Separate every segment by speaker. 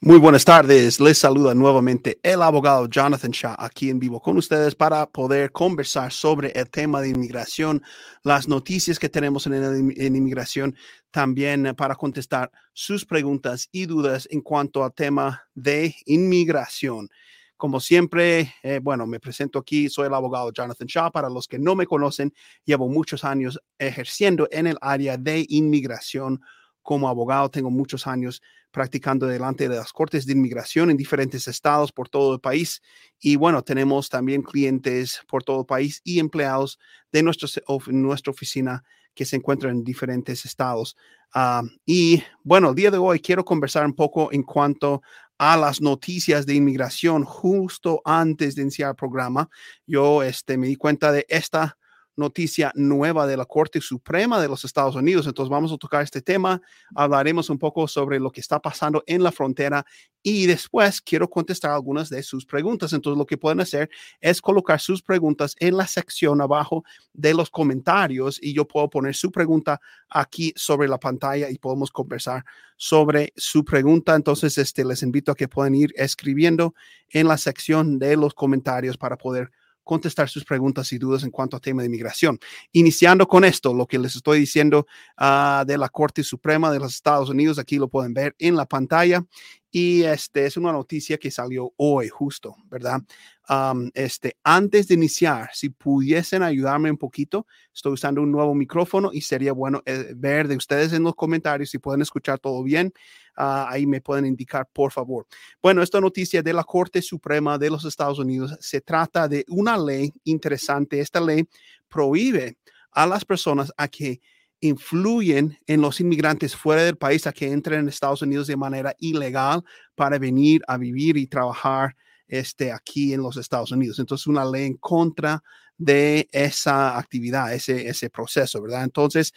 Speaker 1: Muy buenas tardes, les saluda nuevamente el abogado Jonathan Shaw aquí en vivo con ustedes para poder conversar sobre el tema de inmigración, las noticias que tenemos en, inmigración, también para contestar sus preguntas y dudas en cuanto al tema de inmigración. Como siempre, eh, bueno, me presento aquí, soy el abogado Jonathan Shaw. Para los que no me conocen, llevo muchos años ejerciendo en el área de inmigración como abogado, tengo muchos años practicando delante de las cortes de inmigración en diferentes estados por todo el país. Y bueno, tenemos también clientes por todo el país y empleados de nuestro, nuestra oficina que se encuentran en diferentes estados. Ah, y bueno, el día de hoy quiero conversar un poco en cuanto a las noticias de inmigración justo antes de iniciar el programa. Yo este, me di cuenta de esta noticia nueva de la Corte Suprema de los Estados Unidos. Entonces vamos a tocar este tema, hablaremos un poco sobre lo que está pasando en la frontera y después quiero contestar algunas de sus preguntas. Entonces lo que pueden hacer es colocar sus preguntas en la sección abajo de los comentarios y yo puedo poner su pregunta aquí sobre la pantalla y podemos conversar sobre su pregunta. Entonces este, les invito a que puedan ir escribiendo en la sección de los comentarios para poder contestar sus preguntas y dudas en cuanto al tema de inmigración. Iniciando con esto, lo que les estoy diciendo ah, de la Corte Suprema de los Estados Unidos, aquí lo pueden ver en la pantalla. Y este es una noticia que salió hoy, justo, ¿verdad? Este, antes de iniciar, si pudiesen ayudarme un poquito, estoy usando un nuevo micrófono y sería bueno eh, ver de ustedes en los comentarios si pueden escuchar todo bien. Ah, ahí me pueden indicar, por favor. Bueno, esta noticia de la Corte Suprema de los Estados Unidos se trata de una ley interesante. Esta ley prohíbe a las personas a que influyen en los inmigrantes fuera del país a que entren en Estados Unidos de manera ilegal para venir a vivir y trabajar este, aquí en los Estados Unidos. Entonces, una ley en contra de esa actividad, ese, ese proceso, ¿verdad? Entonces,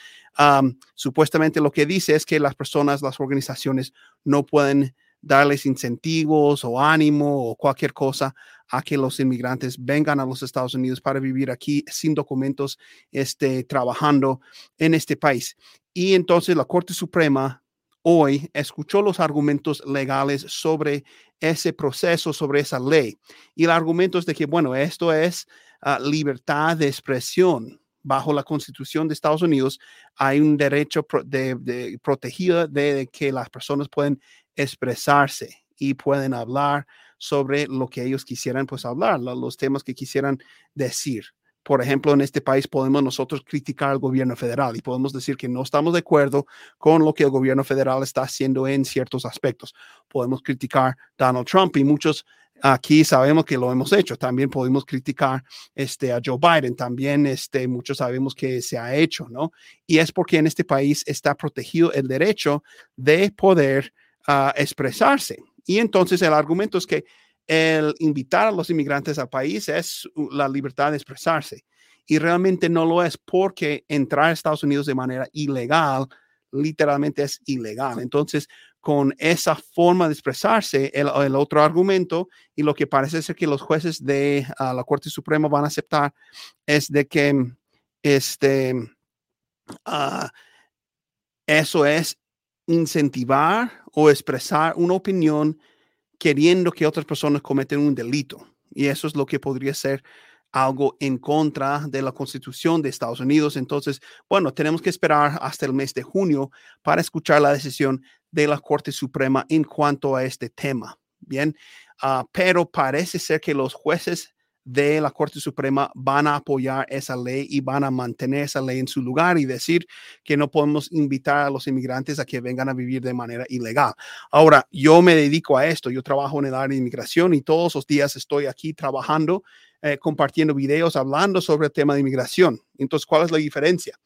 Speaker 1: supuestamente lo que dice es que las personas, las organizaciones no pueden darles incentivos o ánimo o cualquier cosa a que los inmigrantes vengan a los Estados Unidos para vivir aquí sin documentos, este, trabajando en este país. Y entonces la Corte Suprema hoy escuchó los argumentos legales sobre ese proceso, sobre esa ley. Y el argumento es de que, bueno, esto es ah, libertad de expresión. Bajo la Constitución de Estados Unidos hay un derecho de, protegido de que las personas pueden expresarse y pueden hablar sobre lo que ellos quisieran pues hablar, los temas que quisieran decir. Por ejemplo, en este país podemos nosotros criticar al gobierno federal y podemos decir que no estamos de acuerdo con lo que el gobierno federal está haciendo en ciertos aspectos. Podemos criticar Donald Trump y muchos aquí sabemos que lo hemos hecho. También podemos criticar este, a Joe Biden. También este, muchos sabemos que se ha hecho, ¿no? Y es porque en este país está protegido el derecho de poder uh, expresarse. Y entonces el argumento es que el invitar a los inmigrantes al país es la libertad de expresarse. Y realmente no lo es porque entrar a Estados Unidos de manera ilegal literalmente es ilegal. Entonces, con esa forma de expresarse, el, otro argumento y lo que parece ser que los jueces de ah, la Corte Suprema van a aceptar es de que este, uh, eso es incentivar o expresar una opinión queriendo que otras personas cometen un delito. Y eso es lo que podría ser algo en contra de la Constitución de Estados Unidos. Entonces, bueno, tenemos que esperar hasta el mes de junio para escuchar la decisión de la Corte Suprema en cuanto a este tema. Bien, ah, pero parece ser que los jueces de la Corte Suprema van a apoyar esa ley y van a mantener esa ley en su lugar y decir que no podemos invitar a los inmigrantes a que vengan a vivir de manera ilegal. Ahora, yo me dedico a esto, yo trabajo en el área de inmigración y todos los días estoy aquí trabajando, eh, compartiendo videos, hablando sobre el tema de inmigración. Entonces, ¿cuál es la diferencia?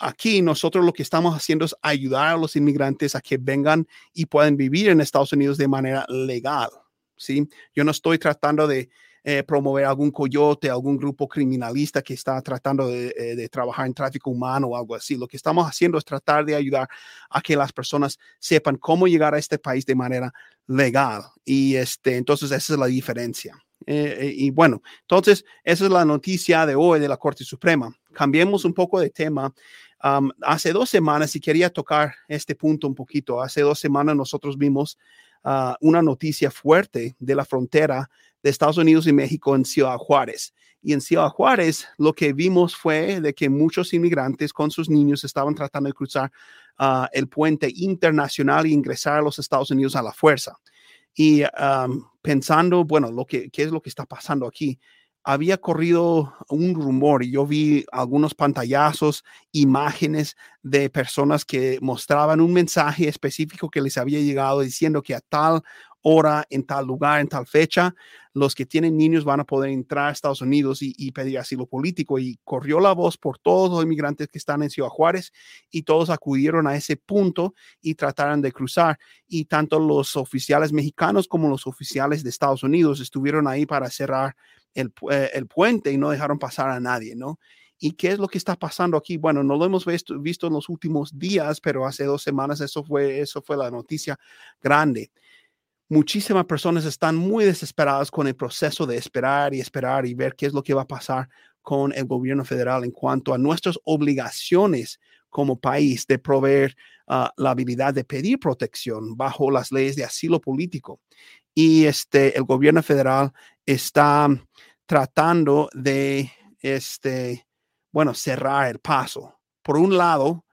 Speaker 1: Aquí nosotros lo que estamos haciendo es ayudar a los inmigrantes a que vengan y puedan vivir en Estados Unidos de manera legal. ¿sí? Yo no estoy tratando de eh, promover algún coyote, algún grupo criminalista que está tratando eh, de, trabajar en tráfico humano o algo así. Lo que estamos haciendo es tratar de ayudar a que las personas sepan cómo llegar a este país de manera legal. Y este, entonces esa es la diferencia. Eh, y bueno, entonces esa es la noticia de hoy de la Corte Suprema. Cambiemos un poco de tema. hace dos semanas, y quería tocar este punto un poquito, hace dos semanas nosotros vimos ah, una noticia fuerte de la frontera de Estados Unidos y México en Ciudad Juárez. Y en Ciudad Juárez lo que vimos fue de que muchos inmigrantes con sus niños estaban tratando de cruzar ah, el puente internacional e ingresar a los Estados Unidos a la fuerza. Y pensando, bueno, lo que, ¿qué es lo que está pasando aquí? había corrido un rumor y yo vi algunos pantallazos, imágenes de personas que mostraban un mensaje específico que les había llegado diciendo que a tal hora, en tal lugar, en tal fecha, los que tienen niños van a poder entrar a Estados Unidos y, pedir asilo político. Y corrió la voz por todos los inmigrantes que están en Ciudad Juárez y todos acudieron a ese punto y trataron de cruzar. Y tanto los oficiales mexicanos como los oficiales de Estados Unidos estuvieron ahí para cerrar el, eh, el puente y no dejaron pasar a nadie, ¿no? ¿Y qué es lo que está pasando aquí? Bueno, no lo hemos visto, visto en los últimos días, pero hace dos semanas eso fue, eso fue la noticia grande muchísimas personas están muy desesperadas con el proceso de esperar y esperar y ver qué es lo que va a pasar con el gobierno federal en cuanto a nuestras obligaciones como país de proveer ah, la habilidad de pedir protección bajo las leyes de asilo político. Y este, el gobierno federal está tratando de, este, bueno, cerrar el paso. Por un lado,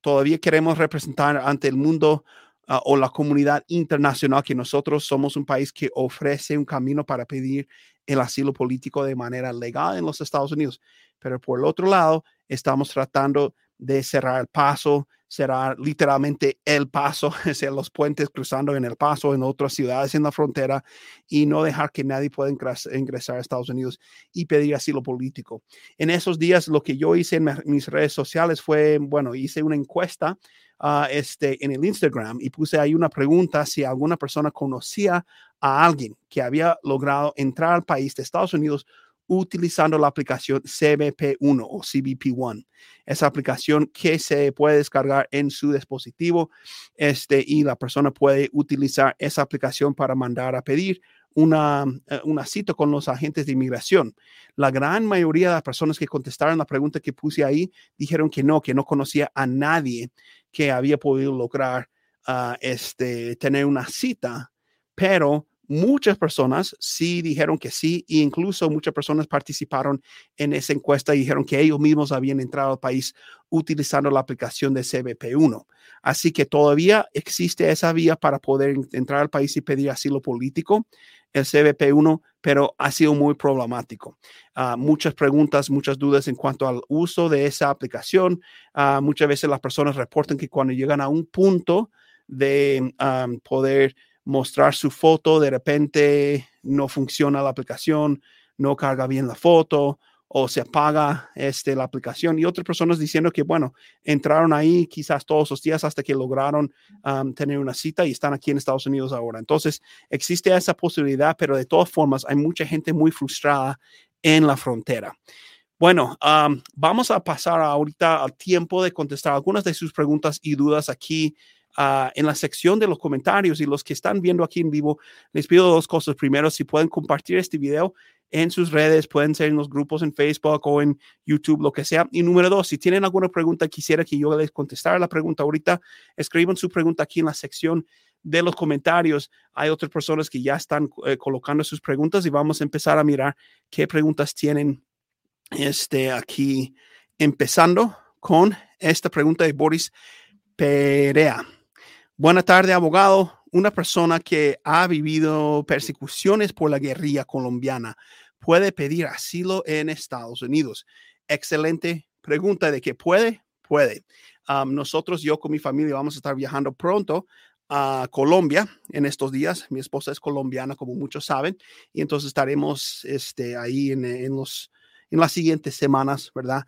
Speaker 1: todavía queremos representar ante el mundo Ah, o la comunidad internacional que nosotros somos un país que ofrece un camino para pedir el asilo político de manera legal en los Estados Unidos. Pero por el otro lado, estamos tratando de cerrar el paso, cerrar literalmente el paso, es los puentes cruzando en el paso en otras ciudades en la frontera y no dejar que nadie pueda ingresar a Estados Unidos y pedir asilo político. En esos días, lo que yo hice en mis redes sociales fue, bueno, hice una encuesta Ah, este, en el Instagram y puse ahí una pregunta si alguna persona conocía a alguien que había logrado entrar al país de Estados Unidos utilizando la aplicación CBP1 o CBP1. Esa aplicación que se puede descargar en su dispositivo este, y la persona puede utilizar esa aplicación para mandar a pedir una, eh, una cita con los agentes de inmigración. La gran mayoría de las personas que contestaron la pregunta que puse ahí dijeron que no, que no conocía a nadie que había podido lograr ah, este, tener una cita, pero muchas personas sí dijeron que sí, e incluso muchas personas participaron en esa encuesta y dijeron que ellos mismos habían entrado al país utilizando la aplicación de CBP1. Así que todavía existe esa vía para poder entrar al país y pedir asilo político, el CBP1, pero ha sido muy problemático. Ah, muchas preguntas, muchas dudas en cuanto al uso de esa aplicación. Ah, muchas veces las personas reportan que cuando llegan a un punto de poder mostrar su foto, de repente no funciona la aplicación, no carga bien la foto o se apaga este, la aplicación. Y otras personas diciendo que, bueno, entraron ahí quizás todos los días hasta que lograron tener una cita y están aquí en Estados Unidos ahora. Entonces, existe esa posibilidad, pero de todas formas hay mucha gente muy frustrada en la frontera. Bueno, vamos a pasar ahorita al tiempo de contestar algunas de sus preguntas y dudas aquí Ah, en la sección de los comentarios y los que están viendo aquí en vivo, les pido dos cosas. Primero, si pueden compartir este video en sus redes, pueden ser en los grupos en Facebook o en YouTube, lo que sea. Y número dos, si tienen alguna pregunta, quisiera que yo les contestara la pregunta ahorita, escriban su pregunta aquí en la sección de los comentarios. Hay otras personas que ya están eh, colocando sus preguntas y vamos a empezar a mirar qué preguntas tienen este, aquí, empezando con esta pregunta de Boris Perea. Buena tarde, abogado. Una persona que ha vivido persecuciones por la guerrilla colombiana puede pedir asilo en Estados Unidos. Excelente pregunta de que puede, puede. nosotros, yo con mi familia, vamos a estar viajando pronto a Colombia en estos días. Mi esposa es colombiana, como muchos saben, y entonces estaremos este, ahí en, los, en las siguientes semanas, ¿verdad?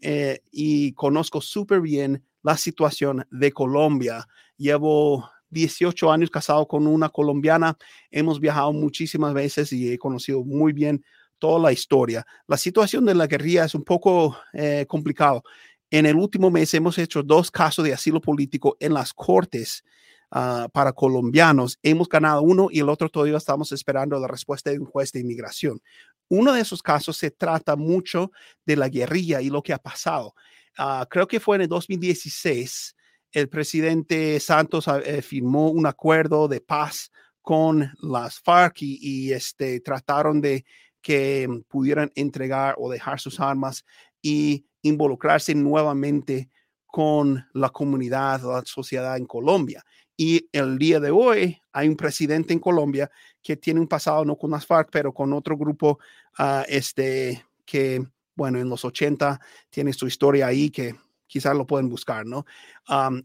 Speaker 1: Eh, y conozco súper bien la situación de Colombia. Llevo 18 años casado con una colombiana. Hemos viajado muchísimas veces y he conocido muy bien toda la historia. La situación de la guerrilla es un poco eh, complicado. En el último mes hemos hecho dos casos de asilo político en las cortes ah, para colombianos. Hemos ganado uno y el otro todavía estamos esperando la respuesta de un juez de inmigración. Uno de esos casos se trata mucho de la guerrilla y lo que ha pasado. Ah, creo que fue en el 2016, el presidente Santos eh, firmó un acuerdo de paz con las FARC y, este, trataron de que pudieran entregar o dejar sus armas y involucrarse nuevamente con la comunidad, la sociedad en Colombia. Y el día de hoy hay un presidente en Colombia que tiene un pasado no con las FARC, pero con otro grupo uh, este, que, bueno, en los 80 tiene su historia ahí que quizás lo pueden buscar, ¿no?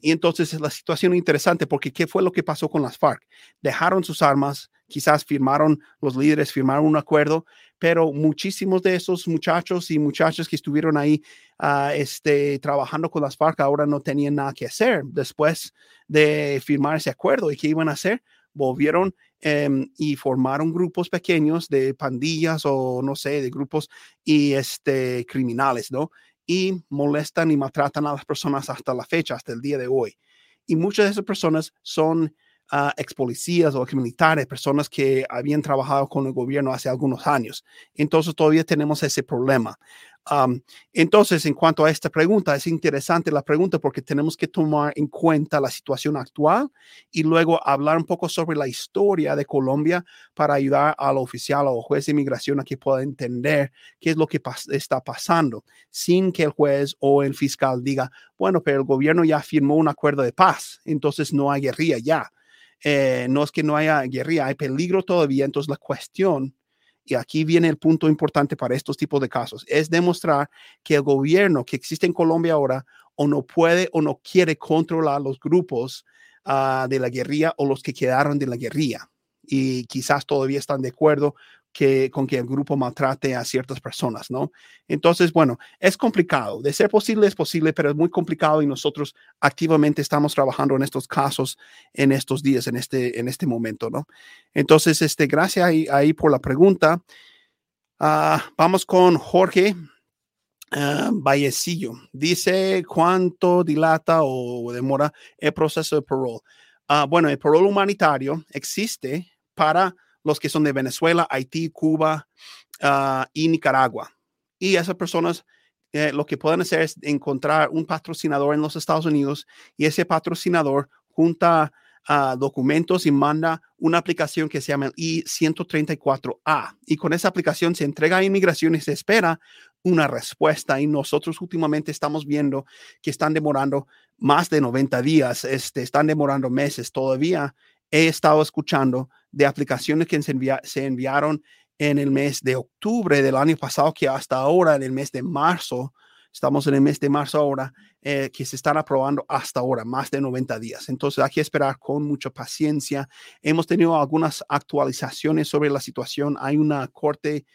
Speaker 1: y entonces es la situación interesante porque ¿qué fue lo que pasó con las FARC? Dejaron sus armas, quizás firmaron, los líderes firmaron un acuerdo, pero muchísimos de esos muchachos y muchachas que estuvieron ahí uh, este, trabajando con las FARC ahora no tenían nada que hacer después de firmar ese acuerdo. ¿Y qué iban a hacer? Volvieron em, y formaron grupos pequeños de pandillas o no sé, de grupos y este, criminales, ¿no? y molestan y maltratan a las personas hasta la fecha, hasta el día de hoy. Y muchas de esas personas son uh, ex policías o ex militares, personas que habían trabajado con el gobierno hace algunos años. Entonces todavía tenemos ese problema entonces, en cuanto a esta pregunta, es interesante la pregunta porque tenemos que tomar en cuenta la situación actual y luego hablar un poco sobre la historia de Colombia para ayudar al oficial o juez de inmigración a que pueda entender qué es lo que está pasando, sin que el juez o el fiscal diga, bueno, pero el gobierno ya firmó un acuerdo de paz, entonces no hay guerrilla ya. Eh, no es que no haya guerrilla, hay peligro todavía, entonces la cuestión y aquí viene el punto importante para estos tipos de casos, es demostrar que el gobierno que existe en Colombia ahora o no puede o no quiere controlar los grupos ah, de la guerrilla o los que quedaron de la guerrilla. Y quizás todavía están de acuerdo que, con que el grupo maltrate a ciertas personas, ¿no? Entonces, bueno, es complicado. De ser posible es posible, pero es muy complicado y nosotros activamente estamos trabajando en estos casos en estos días, en este, en este momento, ¿no? Entonces, este, gracias ahí, por la pregunta. Ah, vamos con Jorge. Uh, Vallecillo dice cuánto dilata o demora el proceso de parole. Ah, bueno, el parole humanitario existe para los que son de Venezuela, Haití, Cuba ah, y Nicaragua. Y esas personas eh, lo que pueden hacer es encontrar un patrocinador en los Estados Unidos y ese patrocinador junta uh, documentos y manda una aplicación que se llama el I-134A. Y con esa aplicación se entrega a inmigración y se espera una respuesta. Y nosotros últimamente estamos viendo que están demorando más de 90 días, este, están demorando meses todavía. He estado escuchando de aplicaciones que se, enviaron en el mes de octubre del año pasado, que hasta ahora, en el mes de marzo, estamos en el mes de marzo ahora, eh, que se están aprobando hasta ahora, más de 90 días. Entonces hay que esperar con mucha paciencia. Hemos tenido algunas actualizaciones sobre la situación. Hay una corte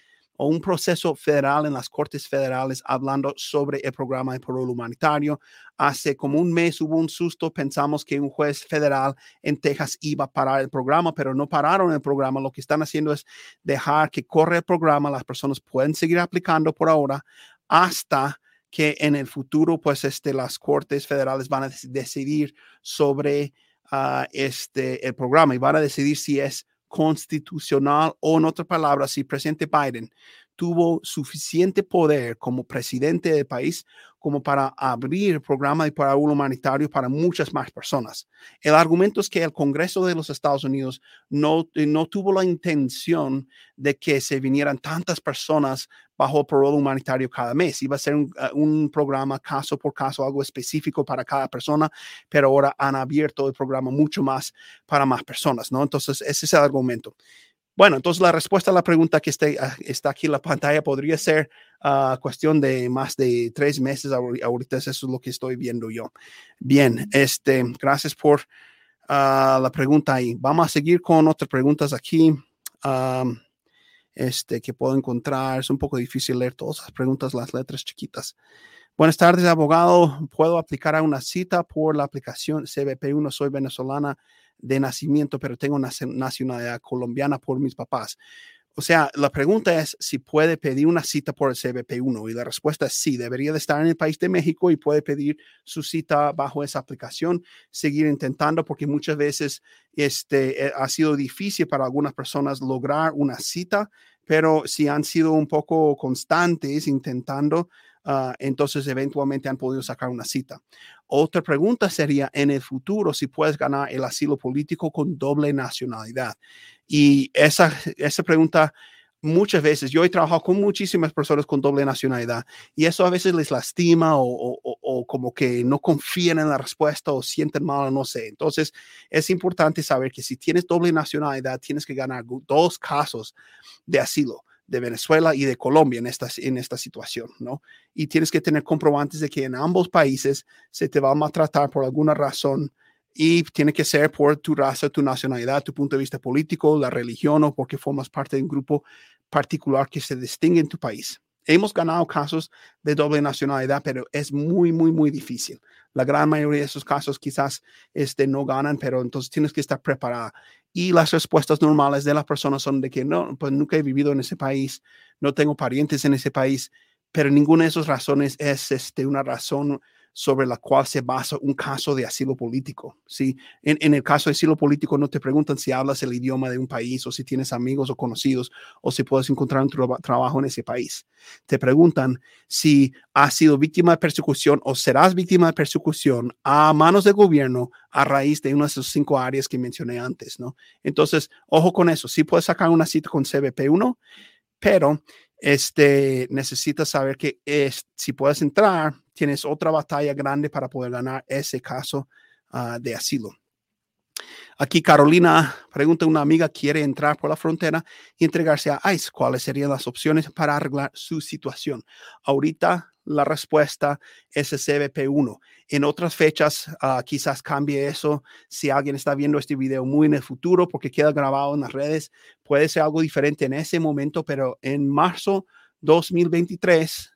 Speaker 1: un proceso federal en las Cortes Federales hablando sobre el programa de parole humanitario. Hace como un mes hubo un susto, pensamos que un juez federal en Texas iba a parar el programa, pero no pararon el programa. Lo que están haciendo es dejar que corre el programa, las personas pueden seguir aplicando por ahora hasta que en el futuro, pues, este, las Cortes Federales van a decidir sobre uh, este, el programa y van a decidir si es constitucional o en otras palabras, si presidente Biden tuvo suficiente poder como presidente del país como para abrir el programa de parole humanitario para muchas más personas. El argumento es que el Congreso de los Estados Unidos no, no tuvo la intención de que se vinieran tantas personas bajo parole humanitario cada mes. Iba a ser un, uh, un, programa caso por caso, algo específico para cada persona, pero ahora han abierto el programa mucho más para más personas, ¿no? Entonces, ese es el argumento. Bueno, entonces la respuesta a la pregunta que está, ah, está aquí en la pantalla podría ser uh, cuestión de más de tres meses. Ahorita eso es lo que estoy viendo yo. Bien, este, gracias por uh, la pregunta ahí. Vamos a seguir con otras preguntas aquí. Um, este, que puedo encontrar. Es un poco difícil leer todas las preguntas, las letras chiquitas. Buenas tardes, abogado. ¿Puedo aplicar a una cita por la aplicación CBP1? Soy venezolana de nacimiento, pero tengo nacionalidad colombiana por mis papás. O sea, la pregunta es si puede pedir una cita por el CBP1 y la respuesta es sí, debería de estar en el país de México y puede pedir su cita bajo esa aplicación, seguir intentando porque muchas veces este, eh, ha sido difícil para algunas personas lograr una cita, pero si han sido un poco constantes intentando, ah, entonces eventualmente han podido sacar una cita. Otra pregunta sería en el futuro si puedes ganar el asilo político con doble nacionalidad. Y esa, esa pregunta muchas veces, yo he trabajado con muchísimas personas con doble nacionalidad y eso a veces les lastima o, o, como que no confían en la respuesta o sienten mal, no sé. Entonces, es importante saber que si tienes doble nacionalidad, tienes que ganar dos casos de asilo de Venezuela y de Colombia en esta, en esta situación, ¿no? Y tienes que tener comprobantes de que en ambos países se te va a maltratar por alguna razón y tiene que ser por tu raza, tu nacionalidad, tu punto de vista político, la religión o porque formas parte de un grupo particular que se distingue en tu país. Hemos ganado casos de doble nacionalidad, pero es muy, muy, muy difícil. La gran mayoría de esos casos quizás este, no ganan, pero entonces tienes que estar preparada. Y las respuestas normales de las personas son de que no, pues nunca he vivido en ese país, no tengo parientes en ese país, pero ninguna de esas razones es este, una razón sobre la cual se basa un caso de asilo político. ¿sí? En, el caso de asilo político no te preguntan si hablas el idioma de un país o si tienes amigos o conocidos o si puedes encontrar un trabajo en ese país. Te preguntan si has sido víctima de persecución o serás víctima de persecución a manos del gobierno a raíz de una de esas cinco áreas que mencioné antes. ¿no? Entonces, ojo con eso. Si puedes sacar una cita con CBP1, pero este, necesitas saber que es, si puedes entrar, tienes otra batalla grande para poder ganar ese caso ah, de asilo. Aquí Carolina pregunta, una amiga quiere entrar por la frontera y entregarse a ICE. ¿Cuáles serían las opciones para arreglar su situación? Ahorita la respuesta es CBP1. En otras fechas ah, quizás cambie eso. Si alguien está viendo este video muy en el futuro porque queda grabado en las redes, puede ser algo diferente en ese momento, pero en marzo 2023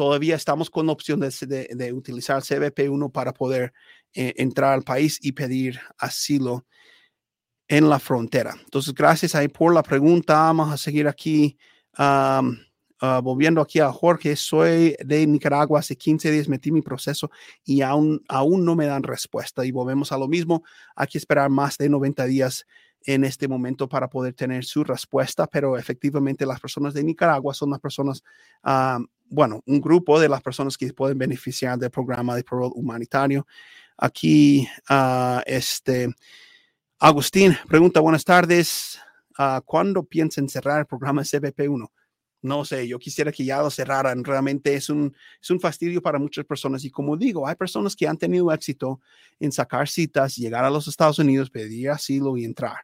Speaker 1: todavía estamos con opción de, de, utilizar CBP1 para poder eh, entrar al país y pedir asilo en la frontera. Entonces, gracias ahí por la pregunta. Vamos a seguir aquí. Ah, volviendo aquí a Jorge, soy de Nicaragua, hace 15 días metí mi proceso y aún, aún no me dan respuesta y volvemos a lo mismo, hay que esperar más de 90 días en este momento para poder tener su respuesta, pero efectivamente las personas de Nicaragua son las personas, bueno, un grupo de las personas que pueden beneficiar del programa de parol humanitario. Aquí, uh, este, Agustín pregunta, buenas tardes, ¿cuándo piensan cerrar el programa CBP1? no sé, yo quisiera que ya lo cerraran. Realmente es un, es un fastidio para muchas personas. Y como digo, hay personas que han tenido éxito en sacar citas, llegar a los Estados Unidos, pedir asilo y entrar.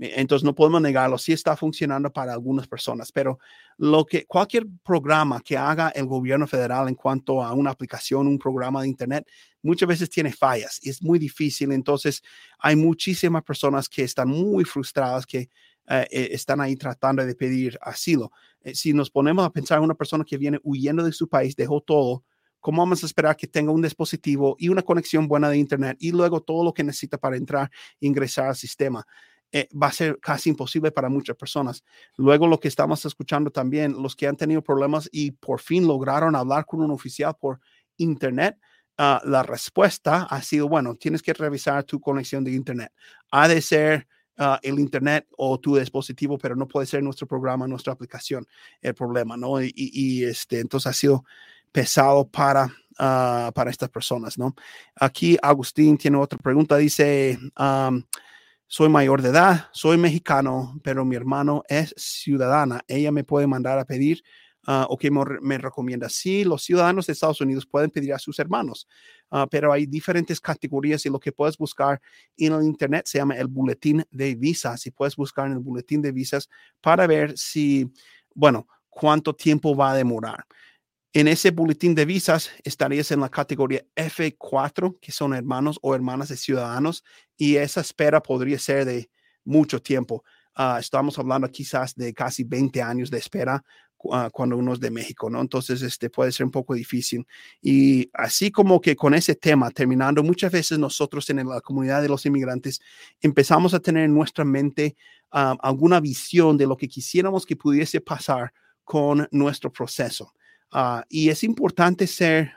Speaker 1: E, entonces no podemos negarlo, sí está funcionando para algunas personas, pero lo que cualquier programa que haga el gobierno federal en cuanto a una aplicación, un programa de internet, muchas veces tiene fallas y es muy difícil. Entonces hay muchísimas personas que están muy frustradas que eh, eh, están ahí tratando de pedir asilo. Eh, si nos ponemos a pensar en una persona que viene huyendo de su país, dejó todo, ¿cómo vamos a esperar que tenga un dispositivo y una conexión buena de Internet y luego todo lo que necesita para entrar ingresar al sistema? Va a ser casi imposible para muchas personas. Luego lo que estamos escuchando también, los que han tenido problemas y por fin lograron hablar con un oficial por Internet, ah, la respuesta ha sido, bueno, tienes que revisar tu conexión de Internet. Ha de ser Ah, el Internet o tu dispositivo, pero no puede ser nuestro programa, nuestra aplicación el problema, ¿no? Y, este, entonces ha sido pesado para, uh, para estas personas, ¿no? Aquí Agustín tiene otra pregunta, dice, soy mayor de edad, soy mexicano, pero mi hermano es ciudadana, ella me puede mandar a pedir uh, o que me, recomienda. Sí, los ciudadanos de Estados Unidos pueden pedir a sus hermanos, ah, pero hay diferentes categorías y lo que puedes buscar en el Internet se llama el boletín de visas y puedes buscar en el boletín de visas para ver si, bueno, cuánto tiempo va a demorar. En ese boletín de visas estarías en la categoría F4, que son hermanos o hermanas de ciudadanos, y esa espera podría ser de mucho tiempo. Ah, estamos hablando quizás de casi 20 años de espera Ah, cuando uno es de México, ¿no? Entonces, este puede ser un poco difícil. Y así como que con ese tema, terminando, muchas veces nosotros en la comunidad de los inmigrantes empezamos a tener en nuestra mente ah, alguna visión de lo que quisiéramos que pudiese pasar con nuestro proceso. Ah, y es importante ser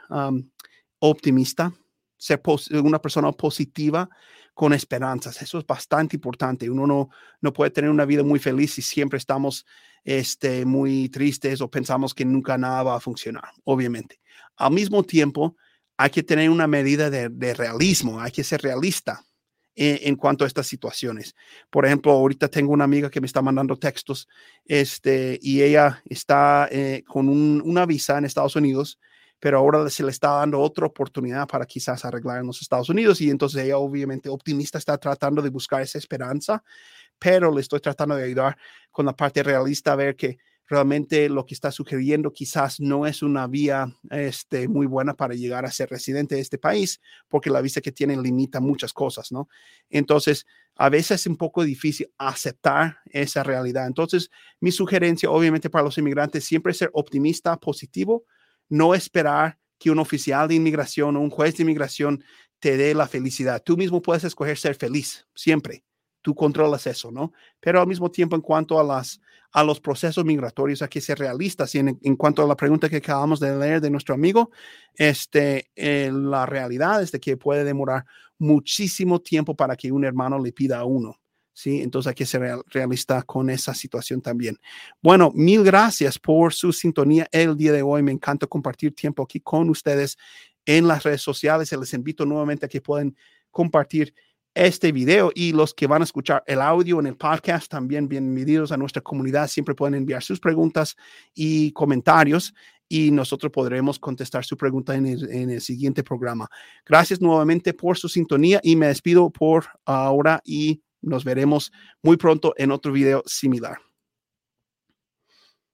Speaker 1: optimista, ser una persona positiva con esperanzas. Eso es bastante importante. Uno no, no puede tener una vida muy feliz si siempre estamos este, muy tristes o pensamos que nunca nada va a funcionar, obviamente. Al mismo tiempo, hay que tener una medida de, realismo, hay que ser realista en, cuanto a estas situaciones. Por ejemplo, ahorita tengo una amiga que me está mandando textos este, y ella está eh, con una visa en Estados Unidos pero ahora se le está dando otra oportunidad para quizás arreglar en los Estados Unidos y entonces ella obviamente optimista está tratando de buscar esa esperanza, pero le estoy tratando de ayudar con la parte realista a ver que realmente lo que está sugiriendo quizás no es una vía este, muy buena para llegar a ser residente de este país, porque la visa que tienen limita muchas cosas, ¿no? Entonces, a veces es un poco difícil aceptar esa realidad. Entonces, mi sugerencia, obviamente, para los inmigrantes, siempre ser optimista, positivo, no esperar que un oficial de inmigración o un juez de inmigración te dé la felicidad. Tú mismo puedes escoger ser feliz, siempre. Tú controlas eso, ¿no? Pero al mismo tiempo, en cuanto a, las, a los procesos migratorios, hay que ser realistas. Y en, cuanto a la pregunta que acabamos de leer de nuestro amigo, este, eh, la realidad es de que puede demorar muchísimo tiempo para que un hermano le pida a uno. ¿sí? Entonces hay que ser realista con esa situación también. Bueno, mil gracias por su sintonía el día de hoy. Me encanta compartir tiempo aquí con ustedes en las redes sociales. Les invito nuevamente a que puedan compartir este video y los que van a escuchar el audio en el podcast también bienvenidos a nuestra comunidad. Siempre pueden enviar sus preguntas y comentarios y nosotros podremos contestar su pregunta en el, en el siguiente programa. Gracias nuevamente por su sintonía y me despido por ahora y nos veremos muy pronto en otro video similar.